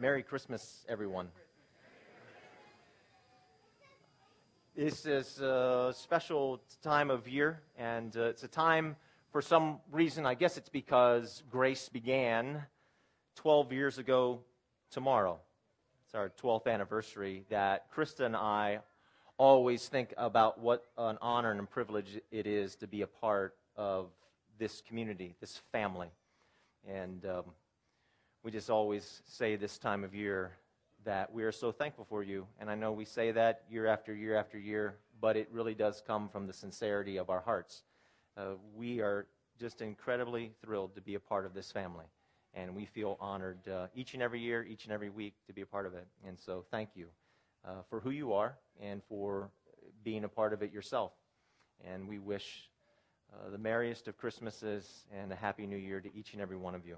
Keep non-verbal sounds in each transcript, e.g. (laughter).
Merry Christmas, everyone. This is a special time of year, and uh, it's a time for some reason, I guess it's because grace began 12 years ago tomorrow. It's our 12th anniversary that Krista and I always think about what an honor and a privilege it is to be a part of this community, this family. And um, we just always say this time of year that we are so thankful for you. And I know we say that year after year after year, but it really does come from the sincerity of our hearts. Uh, we are just incredibly thrilled to be a part of this family. And we feel honored uh, each and every year, each and every week to be a part of it. And so thank you uh, for who you are and for being a part of it yourself. And we wish uh, the merriest of Christmases and a happy new year to each and every one of you.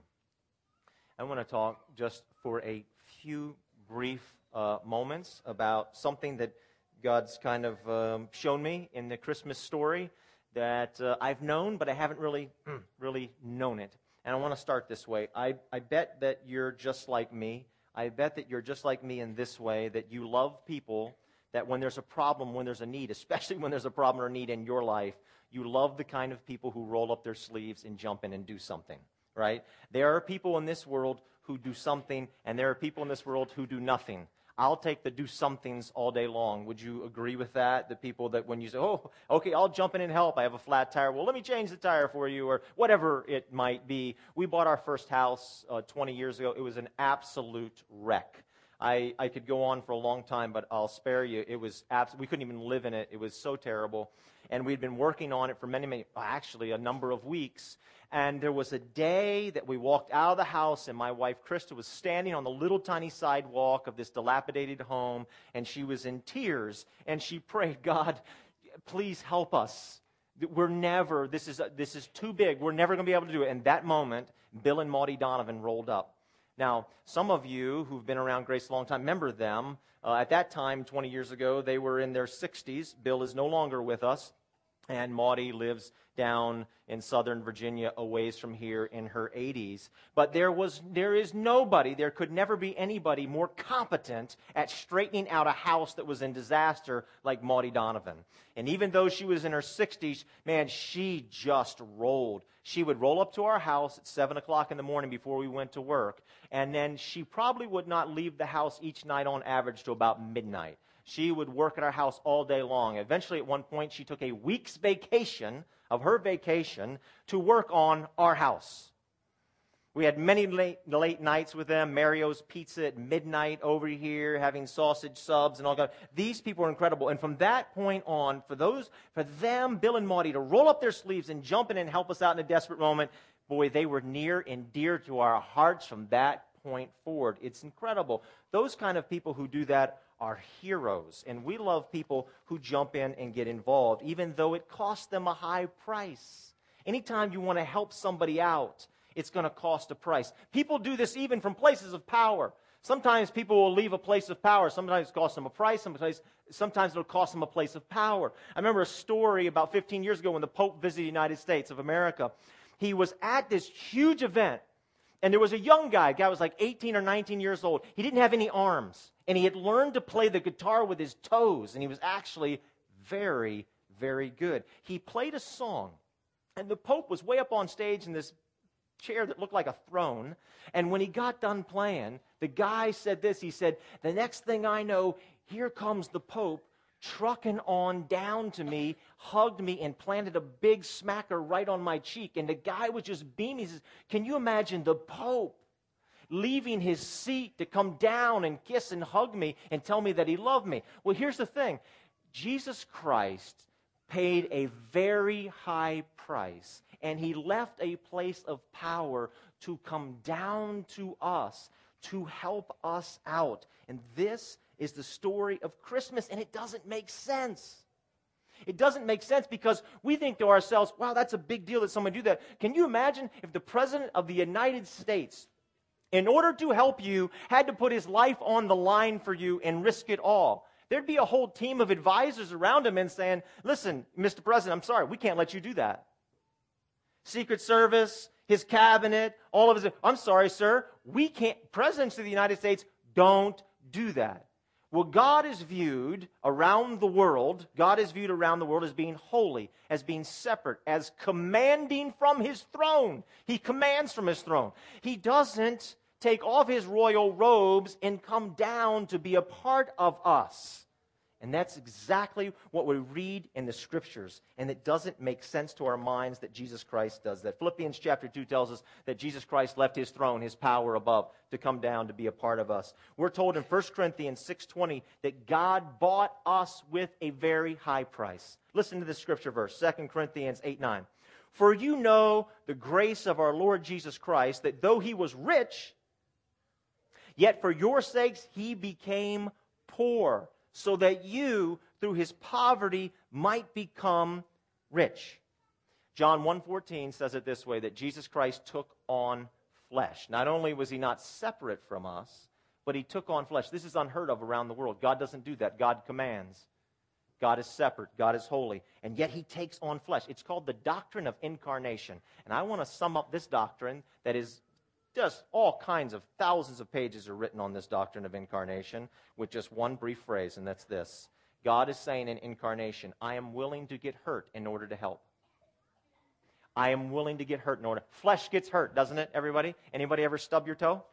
I want to talk just for a few brief uh, moments about something that God's kind of um, shown me in the Christmas story that uh, I've known, but I haven't really, really known it. And I want to start this way. I, I bet that you're just like me. I bet that you're just like me in this way that you love people, that when there's a problem, when there's a need, especially when there's a problem or need in your life, you love the kind of people who roll up their sleeves and jump in and do something, right? There are people in this world who do something, and there are people in this world who do nothing. I'll take the do somethings all day long. Would you agree with that? The people that when you say, oh, okay, I'll jump in and help. I have a flat tire. Well, let me change the tire for you, or whatever it might be. We bought our first house uh, 20 years ago. It was an absolute wreck. I, I could go on for a long time, but I'll spare you. It was abs- we couldn't even live in it. It was so terrible. And we'd been working on it for many, many, actually a number of weeks. And there was a day that we walked out of the house, and my wife, Krista, was standing on the little tiny sidewalk of this dilapidated home, and she was in tears, and she (laughs) prayed, God, please help us. We're never, this is, this is too big. We're never going to be able to do it. And that moment, Bill and Maudie Donovan rolled up. Now, some of you who've been around Grace a long time remember them. Uh, at that time, 20 years ago, they were in their 60s. Bill is no longer with us and Maudie lives down in southern Virginia, a ways from here in her 80s. But there was, there is nobody, there could never be anybody more competent at straightening out a house that was in disaster like Maudie Donovan. And even though she was in her 60s, man, she just rolled. She would roll up to our house at 7 o'clock in the morning before we went to work. And then she probably would not leave the house each night on average to about midnight. She would work at our house all day long. Eventually, at one point, she took a week's vacation of her vacation to work on our house. We had many late, late nights with them. Mario's Pizza at midnight over here, having sausage subs and all that. These people are incredible. And from that point on, for those, for them, Bill and Maudie, to roll up their sleeves and jump in and help us out in a desperate moment, boy, they were near and dear to our hearts from that point forward. It's incredible. Those kind of people who do that are heroes. And we love people who jump in and get involved, even though it costs them a high price. Anytime you want to help somebody out, it's going to cost a price. People do this even from places of power. Sometimes people will leave a place of power. Sometimes it costs them a price. Sometimes, sometimes it'll cost them a place of power. I remember a story about 15 years ago when the Pope visited the United States of America. He was at this huge event and there was a young guy, guy was like 18 or 19 years old. He didn't have any arms. And he had learned to play the guitar with his toes. And he was actually very, very good. He played a song. And the Pope was way up on stage in this chair that looked like a throne. And when he got done playing, the guy said this. He said, The next thing I know, here comes the Pope trucking on down to me, hugged me, and planted a big smacker right on my cheek. And the guy was just beaming. He says, Can you imagine the Pope leaving his seat to come down and kiss and hug me and tell me that he loved me? Well, here's the thing Jesus Christ paid a very high price, and he left a place of power to come down to us to help us out. And this is the story of Christmas, and it doesn't make sense. It doesn't make sense because we think to ourselves, wow, that's a big deal that someone do that. Can you imagine if the President of the United States, in order to help you, had to put his life on the line for you and risk it all? There'd be a whole team of advisors around him and saying, listen, Mr. President, I'm sorry, we can't let you do that. Secret Service, his cabinet, all of his. I'm sorry, sir. we can't, presidents of the United States don't do that. Well, God is viewed around the world, God is viewed around the world as being holy, as being separate, as commanding from his throne. He commands from his throne. He doesn't take off his royal robes and come down to be a part of us. And that's exactly what we read in the scriptures. And it doesn't make sense to our minds that Jesus Christ does that. Philippians chapter 2 tells us that Jesus Christ left his throne, his power above, to come down to be a part of us. We're told in 1 Corinthians 6:20 that God bought us with a very high price. Listen to this scripture verse, 2 Corinthians 8 9. For you know the grace of our Lord Jesus Christ, that though he was rich, yet for your sakes he became poor so that you through his poverty might become rich. John 1:14 says it this way that Jesus Christ took on flesh. Not only was he not separate from us, but he took on flesh. This is unheard of around the world. God doesn't do that. God commands. God is separate. God is holy. And yet he takes on flesh. It's called the doctrine of incarnation. And I want to sum up this doctrine that is just all kinds of thousands of pages are written on this doctrine of incarnation with just one brief phrase, and that's this God is saying in incarnation, I am willing to get hurt in order to help. I am willing to get hurt in order. Flesh gets hurt, doesn't it, everybody? Anybody ever stub your toe?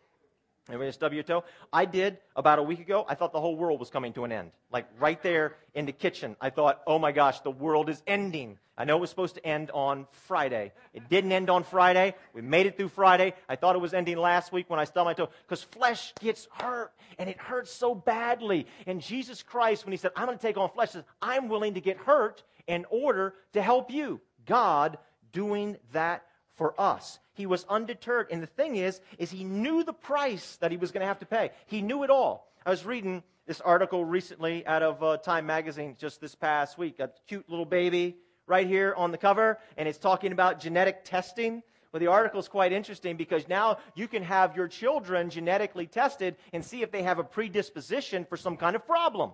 Anybody stub your toe? I did about a week ago. I thought the whole world was coming to an end. Like right there in the kitchen, I thought, oh my gosh, the world is ending. I know it was supposed to end on Friday. It didn't end on Friday. We made it through Friday. I thought it was ending last week when I stubbed my toe because flesh gets hurt and it hurts so badly. And Jesus Christ, when he said, I'm going to take on flesh, says, I'm willing to get hurt in order to help you. God doing that for us. He was undeterred. And the thing is, is he knew the price that he was going to have to pay. He knew it all. I was reading this article recently out of uh, Time Magazine just this past week. A cute little baby right here on the cover, and it's talking about genetic testing. Well, the article is quite interesting because now you can have your children genetically tested and see if they have a predisposition for some kind of problem.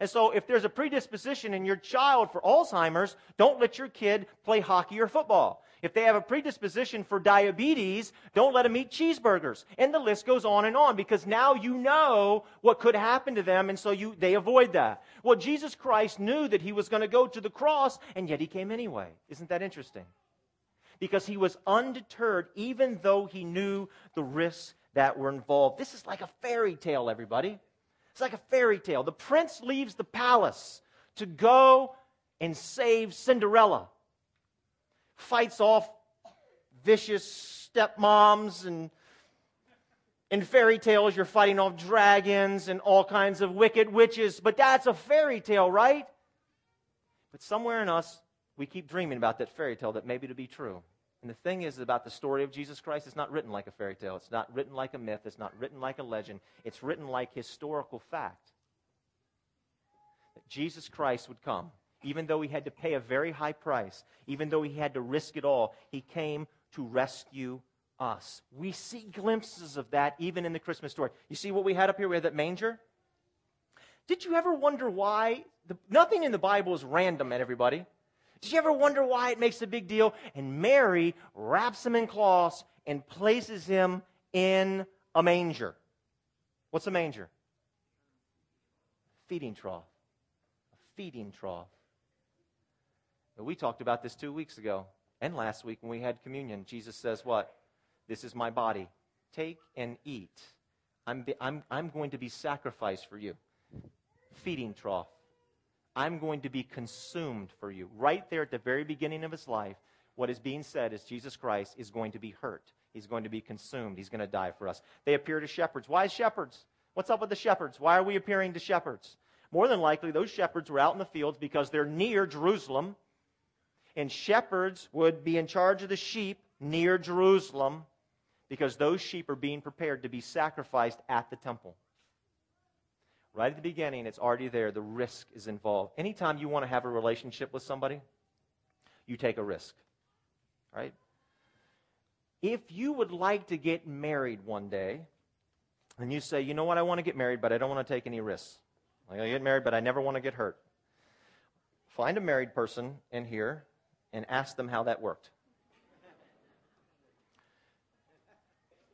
And so, if there's a predisposition in your child for Alzheimer's, don't let your kid play hockey or football. If they have a predisposition for diabetes, don't let them eat cheeseburgers. And the list goes on and on because now you know what could happen to them, and so you, they avoid that. Well, Jesus Christ knew that he was going to go to the cross, and yet he came anyway. Isn't that interesting? Because he was undeterred, even though he knew the risks that were involved. This is like a fairy tale, everybody. It's like a fairy tale. The prince leaves the palace to go and save Cinderella fights off vicious stepmoms and in fairy tales. You're fighting off dragons and all kinds of wicked witches. But that's a fairy tale right? But somewhere in us we keep dreaming about that fairy tale that maybe to be true. And the thing is about the story of jesus christ it's not written like a fairy tale. It's not written like a myth. It's not written like a legend. It's written like historical fact that jesus christ would come even though he had to pay a very high price, even though he had to risk it all, he came to rescue us. We see glimpses of that even in the Christmas story. You see what we had up here? We had that manger. Did you ever wonder why? The, nothing in the Bible is random, at everybody. Did you ever wonder why it makes a big deal? And Mary wraps him in cloths and places him in a manger. What's a manger? Feeding trough. A feeding trough. We talked about this two weeks ago and last week when we had communion. Jesus says, What? This is my body. Take and eat. I'm, I'm, I'm going to be sacrificed for you. Feeding trough. I'm going to be consumed for you. Right there at the very beginning of his life, what is being said is Jesus Christ is going to be hurt. He's going to be consumed. He's going to die for us. They appear to shepherds. Why shepherds? What's up with the shepherds? Why are we appearing to shepherds? More than likely, those shepherds were out in the fields because they're near Jerusalem and shepherds would be in charge of the sheep near Jerusalem because those sheep are being prepared to be sacrificed at the temple. Right at the beginning, it's already there. The risk is involved. Anytime you want to have a relationship with somebody, you take a risk. Right? If you would like to get married one day, and you say, you know what, I want to get married, but I don't want to take any risks. I want to get married, but I never want to get hurt. Find a married person in here and ask them how that worked.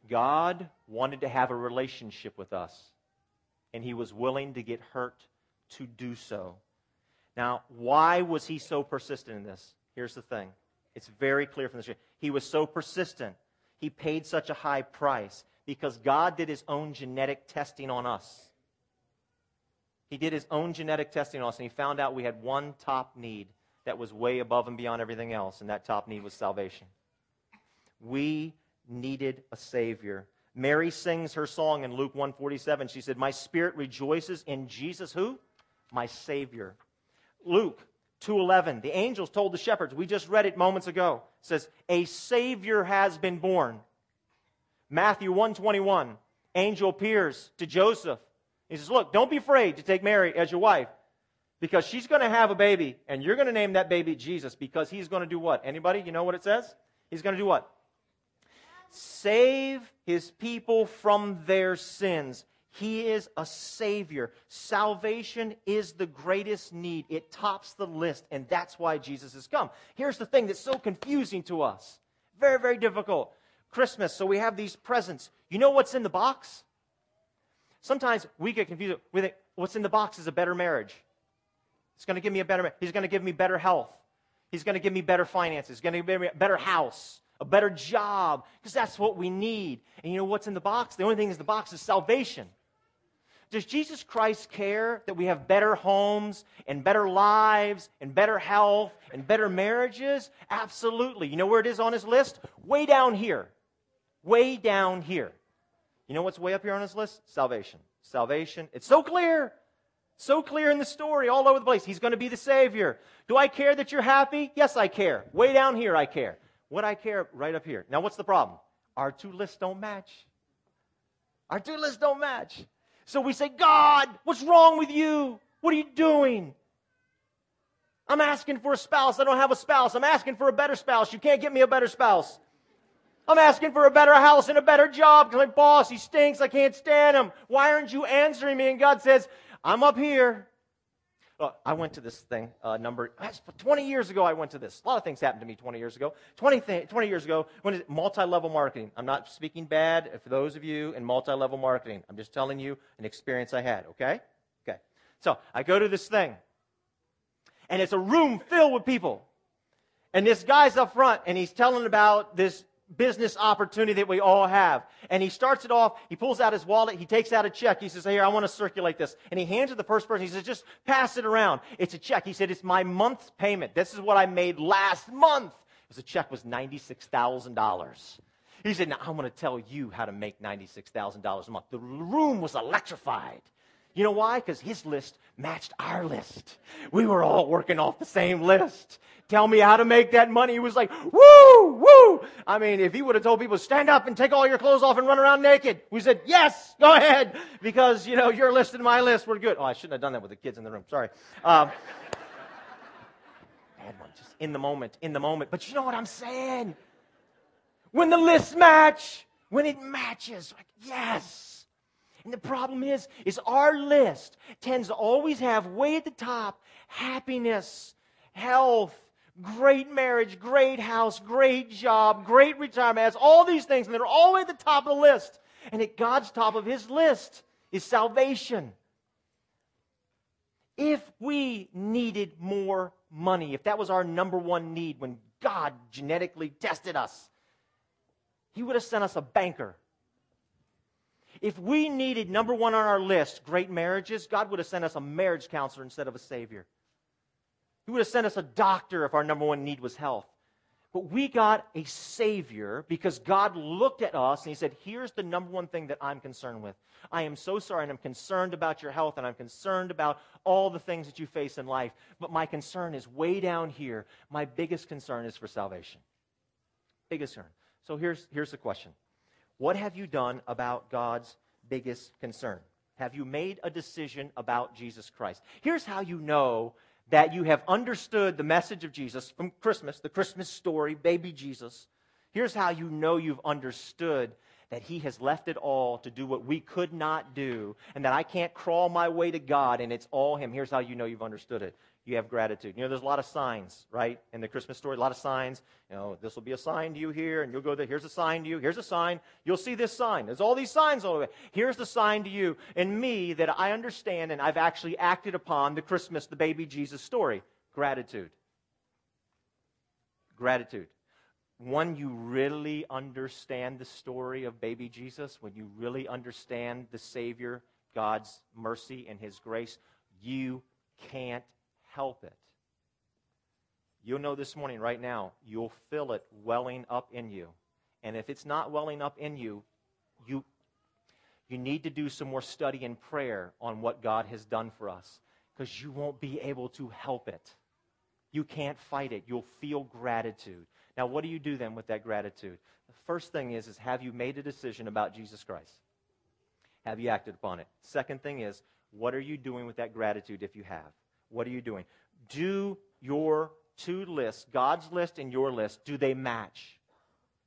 God wanted to have a relationship with us, and he was willing to get hurt to do so. Now, why was he so persistent in this? Here's the thing it's very clear from this. He was so persistent. He paid such a high price because God did his own genetic testing on us. He did his own genetic testing on us, and he found out we had one top need that was way above and beyond everything else, and that top need was salvation. We needed a Savior. Mary sings her song in Luke 147. She said, My spirit rejoices in Jesus, who? My Savior. Luke 2:11. The angels told the shepherds, we just read it moments ago. It says, "A savior has been born." Matthew 121. Angel appears to Joseph. He says, "Look, don't be afraid to take Mary as your wife because she's going to have a baby and you're going to name that baby Jesus because he's going to do what? Anybody? You know what it says? He's going to do what? Save his people from their sins. He is a Savior. Salvation is the greatest need. It tops the list, and that's why Jesus has come. Here's the thing that's so confusing to us very, very difficult. Christmas, so we have these presents. You know what's in the box? Sometimes we get confused. We think, what's in the box is a better marriage. It's going to give me a better, he's going to give me better health. He's going to give me better finances. He's going to give me a better house, a better job, because that's what we need. And you know what's in the box? The only thing in the box is salvation. Does Jesus Christ care that we have better homes and better lives and better health and better marriages? Absolutely. You know where it is on his list? Way down here. Way down here. You know what's way up here on his list? Salvation. Salvation. It's so clear. So clear in the story, all over the place. He's going to be the Savior. Do I care that you're happy? Yes, I care. Way down here, I care. What I care, right up here. Now, what's the problem? Our two lists don't match. Our two lists don't match. So we say, God, what's wrong with you? What are you doing? I'm asking for a spouse. I don't have a spouse. I'm asking for a better spouse. You can't get me a better spouse. I'm asking for a better house and a better job because my boss, he stinks. I can't stand him. Why aren't you answering me? And God says, I'm up here. Uh, I went to this thing uh, number 20 years ago. I went to this. A lot of things happened to me 20 years ago. 20, th- 20 years ago, when multi-level marketing. I'm not speaking bad for those of you in multi-level marketing. I'm just telling you an experience I had. Okay, okay. So I go to this thing, and it's a room filled with people, and this guy's up front, and he's telling about this business opportunity that we all have. And he starts it off, he pulls out his wallet, he takes out a check. He says, Here, I want to circulate this. And he hands it to the first person. He says, Just pass it around. It's a check. He said, It's my month's payment. This is what I made last month. Because the check was $96,000. He said, Now I'm going to tell you how to make $96,000 a month. The room was electrified. You know why? Because his list matched our list. We were all working off the same list. Tell me how to make that money. He was like, woo, woo. I mean, if he would have told people, stand up and take all your clothes off and run around naked, we said, yes, go ahead. Because, you know, your list and my list were good. Oh, I shouldn't have done that with the kids in the room. Sorry. Um, (laughs) bad one. Just in the moment, in the moment. But you know what I'm saying? When the lists match, when it matches, like, yes. And the problem is, is our list tends to always have way at the top happiness, health, great marriage, great house, great job, great retirement, has all these things, and they're all at the top of the list. And at God's top of his list is salvation. If we needed more money, if that was our number one need when God genetically tested us, he would have sent us a banker if we needed number one on our list, great marriages, God would have sent us a marriage counselor instead of a savior. He would have sent us a doctor if our number one need was health. But we got a Savior because God looked at us and He said, Here's the number one thing that I'm concerned with. I am so sorry and I'm concerned about your health and I'm concerned about all the things that you face in life. But my concern is way down here. My biggest concern is for salvation. Biggest concern. So here's, here's the question what have you done about God's biggest concern? Have you made a decision about Jesus Christ? Here's how you know that you have understood the message of Jesus from Christmas, the Christmas story, baby Jesus. Here's how you know you've understood that he has left it all to do what we could not do, and that I can't crawl my way to God, and it's all him. Here's how you know you've understood it you have gratitude. You know, there's a lot of signs, right, in the Christmas story. A lot of signs. You know, this will be a sign to you here, and you'll go there. Here's a sign to you. Here's a sign. You'll see this sign. There's all these signs all the way. Here's the sign to you and me that I understand and I've actually acted upon the Christmas, the baby Jesus story. Gratitude. Gratitude. When you really understand the story of baby Jesus, when you really understand the Savior, God's mercy and His grace, you can't help it. You'll know this morning, right now, you'll feel it welling up in you. And if it's not welling up in you, you, you need to do some more study and prayer on what God has done for us because you won't be able to help it. You can't fight it. You'll feel gratitude. Now, what do you do then with that gratitude? The first thing is, is have you made a decision about Jesus Christ? Have you acted upon it? Second thing is, what are you doing with that gratitude if you have? What are you doing? Do your two lists, God's list and your list, do they match?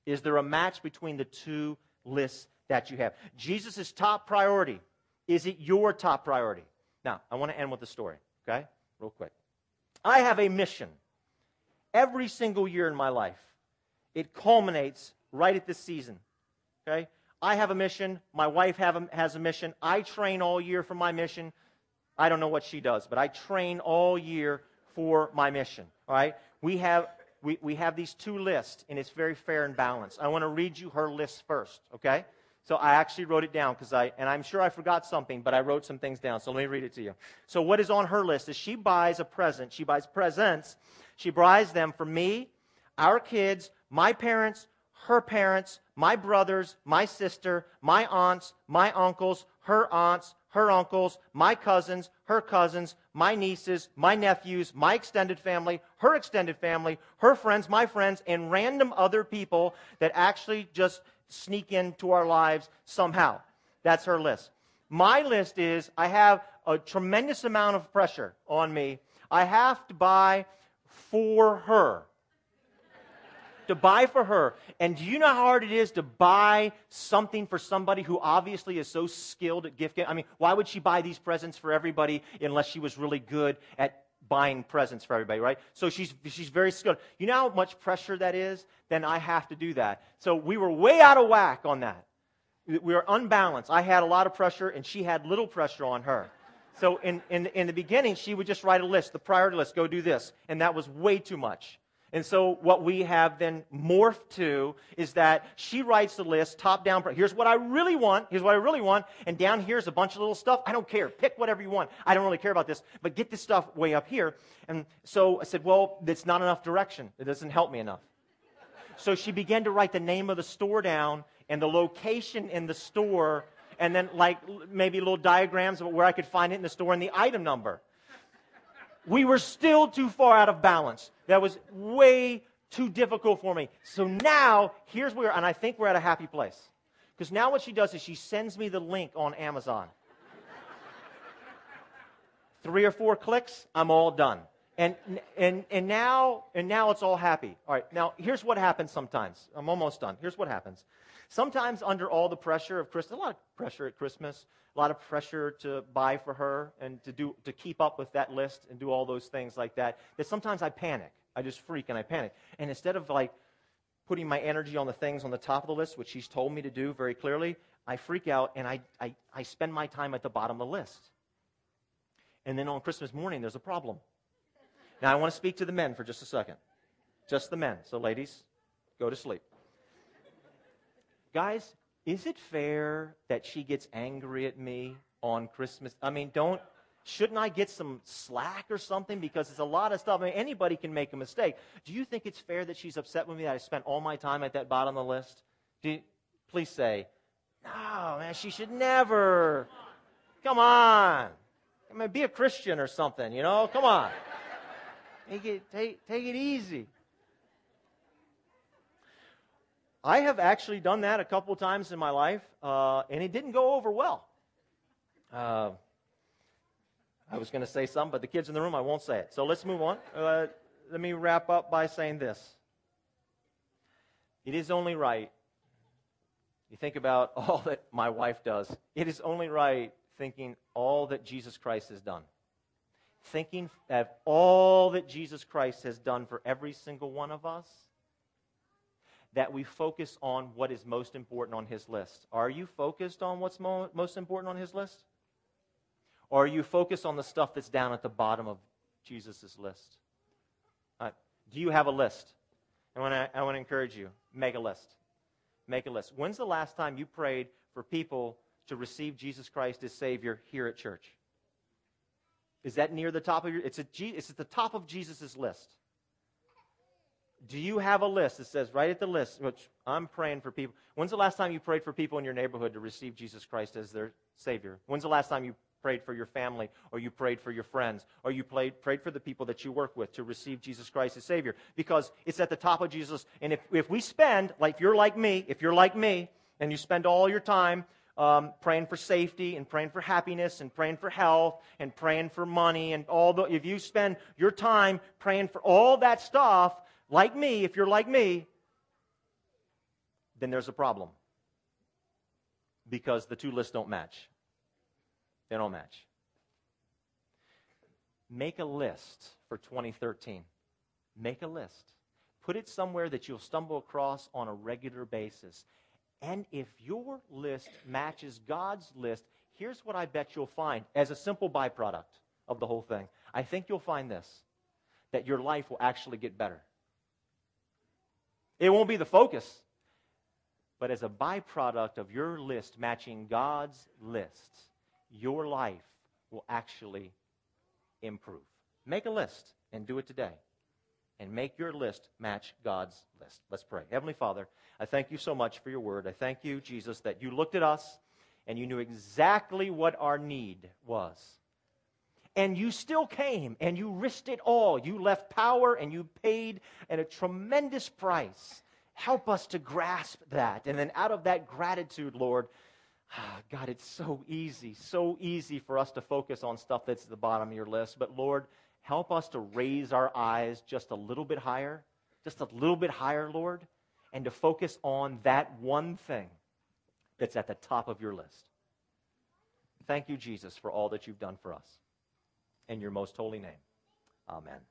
Is there a match between the two lists that you have? Jesus' top priority, is it your top priority? Now, I want to end with a story, okay? Real quick. I have a mission every single year in my life. It culminates right at this season, okay? I have a mission. My wife a, has a mission. I train all year for my mission. I don't know what she does, but I train all year for my mission. All right? We have, we, we have these two lists, and it's very fair and balanced. I want to read you her list first, okay? So I actually wrote it down because I, and I'm sure I forgot something, but I wrote some things down. So let me read it to you. So what is on her list is she buys a present. She buys presents. She buys them for me, our kids, my parents, her parents, my brothers, my sister, my aunts, my uncles, her aunts, her uncles, my cousins, her cousins, my nieces, my nephews, my extended family, her extended family, her friends, my friends, and random other people that actually just sneak into our lives somehow. That's her list. My list is I have a tremendous amount of pressure on me. I have to buy for her to buy for her. And do you know how hard it is to buy something for somebody who obviously is so skilled at gift giving? I mean, why would she buy these presents for everybody unless she was really good at buying presents for everybody, right? So she's, she's very skilled. You know how much pressure that is? Then I have to do that. So we were way out of whack on that. We were unbalanced. I had a lot of pressure, and she had little pressure on her. So in, in, in the beginning, she would just write a list, the priority list, go do this. And that was way too much. And so, what we have then morphed to is that she writes the list top down. Here's what I really want. Here's what I really want. And down here's a bunch of little stuff. I don't care. Pick whatever you want. I don't really care about this. But get this stuff way up here. And so I said, well, it's not enough direction. It doesn't help me enough. So she began to write the name of the store down and the location in the store. And then, like, maybe little diagrams of where I could find it in the store and the item number we were still too far out of balance. That was way too difficult for me. So now, here's where, and I think we're at a happy place. Because now what she does is she sends me the link on Amazon. Three or four clicks, I'm all done. And, and, and, now, and now it's all happy. All right, now here's what happens sometimes. I'm almost done. Here's what happens. Sometimes, under all the pressure of Christmas, a lot of pressure at Christmas, a lot of pressure to buy for her and to, do, to keep up with that list and do all those things like that, that sometimes I panic. I just freak and I panic. And instead of like putting my energy on the things on the top of the list, which she's told me to do very clearly, I freak out and I, I, I spend my time at the bottom of the list. And then on Christmas morning, there's a problem. Now, I want to speak to the men for just a second. Just the men. So, ladies, go to sleep. Guys, is it fair that she gets angry at me on Christmas? I mean, don't shouldn't I get some slack or something because it's a lot of stuff. I mean, anybody can make a mistake. Do you think it's fair that she's upset with me that I spent all my time at that bottom of the list? You, please say, no, man, she should never. Come on. I mean, be a Christian or something, you know? Come on. Take it, take, take it easy. I have actually done that a couple times in my life, uh, and it didn't go over well. Uh, I was going to say some, but the kids in the room, I won't say it. So let's move on. Uh, let me wrap up by saying this. It is only right. You think about (laughs) all that my wife does. It is only right thinking all that Jesus Christ has done. thinking of all that Jesus Christ has done for every single one of us, that we focus on what is most important on his list. Are you focused on what's mo- most important on his list? Or are you focused on the stuff that's down at the bottom of Jesus' list? Uh, do you have a list? I want to I wanna encourage you make a list. Make a list. When's the last time you prayed for people to receive Jesus Christ as Savior here at church? Is that near the top of your? It's, a, it's at the top of Jesus' list. Do you have a list that says right at the list, which I'm praying for people? When's the last time you prayed for people in your neighborhood to receive Jesus Christ as their Savior? When's the last time you prayed for your family, or you prayed for your friends, or you prayed, prayed for the people that you work with to receive Jesus Christ as Savior? Because it's at the top of Jesus. And if, if we spend, like if you're like me, if you're like me, and you spend all your time um, praying for safety and praying for happiness and praying for health and praying for money and all the, if you spend your time praying for all that stuff, like me, if you're like me, then there's a problem. Because the two lists don't match. They don't match. Make a list for 2013. Make a list. Put it somewhere that you'll stumble across on a regular basis. And if your list matches God's list, here's what I bet you'll find as a simple byproduct of the whole thing. I think you'll find this that your life will actually get better. It won't be the focus, but as a byproduct of your list matching God's list, your life will actually improve. Make a list and do it today. And make your list match God's list. Let's pray. Heavenly Father, I thank you so much for your word. I thank you, Jesus, that you looked at us and you knew exactly what our need was. And you still came and you risked it all. You left power and you paid at a tremendous price. Help us to grasp that. And then out of that gratitude, Lord, (sighs) God, it's so easy, so easy for us to focus on stuff that's at the bottom of your list. But Lord, help us to raise our eyes just a little bit higher, just a little bit higher, Lord, and to focus on that one thing that's at the top of your list. Thank you, Jesus, for all that you've done for us. In your most holy name. Amen.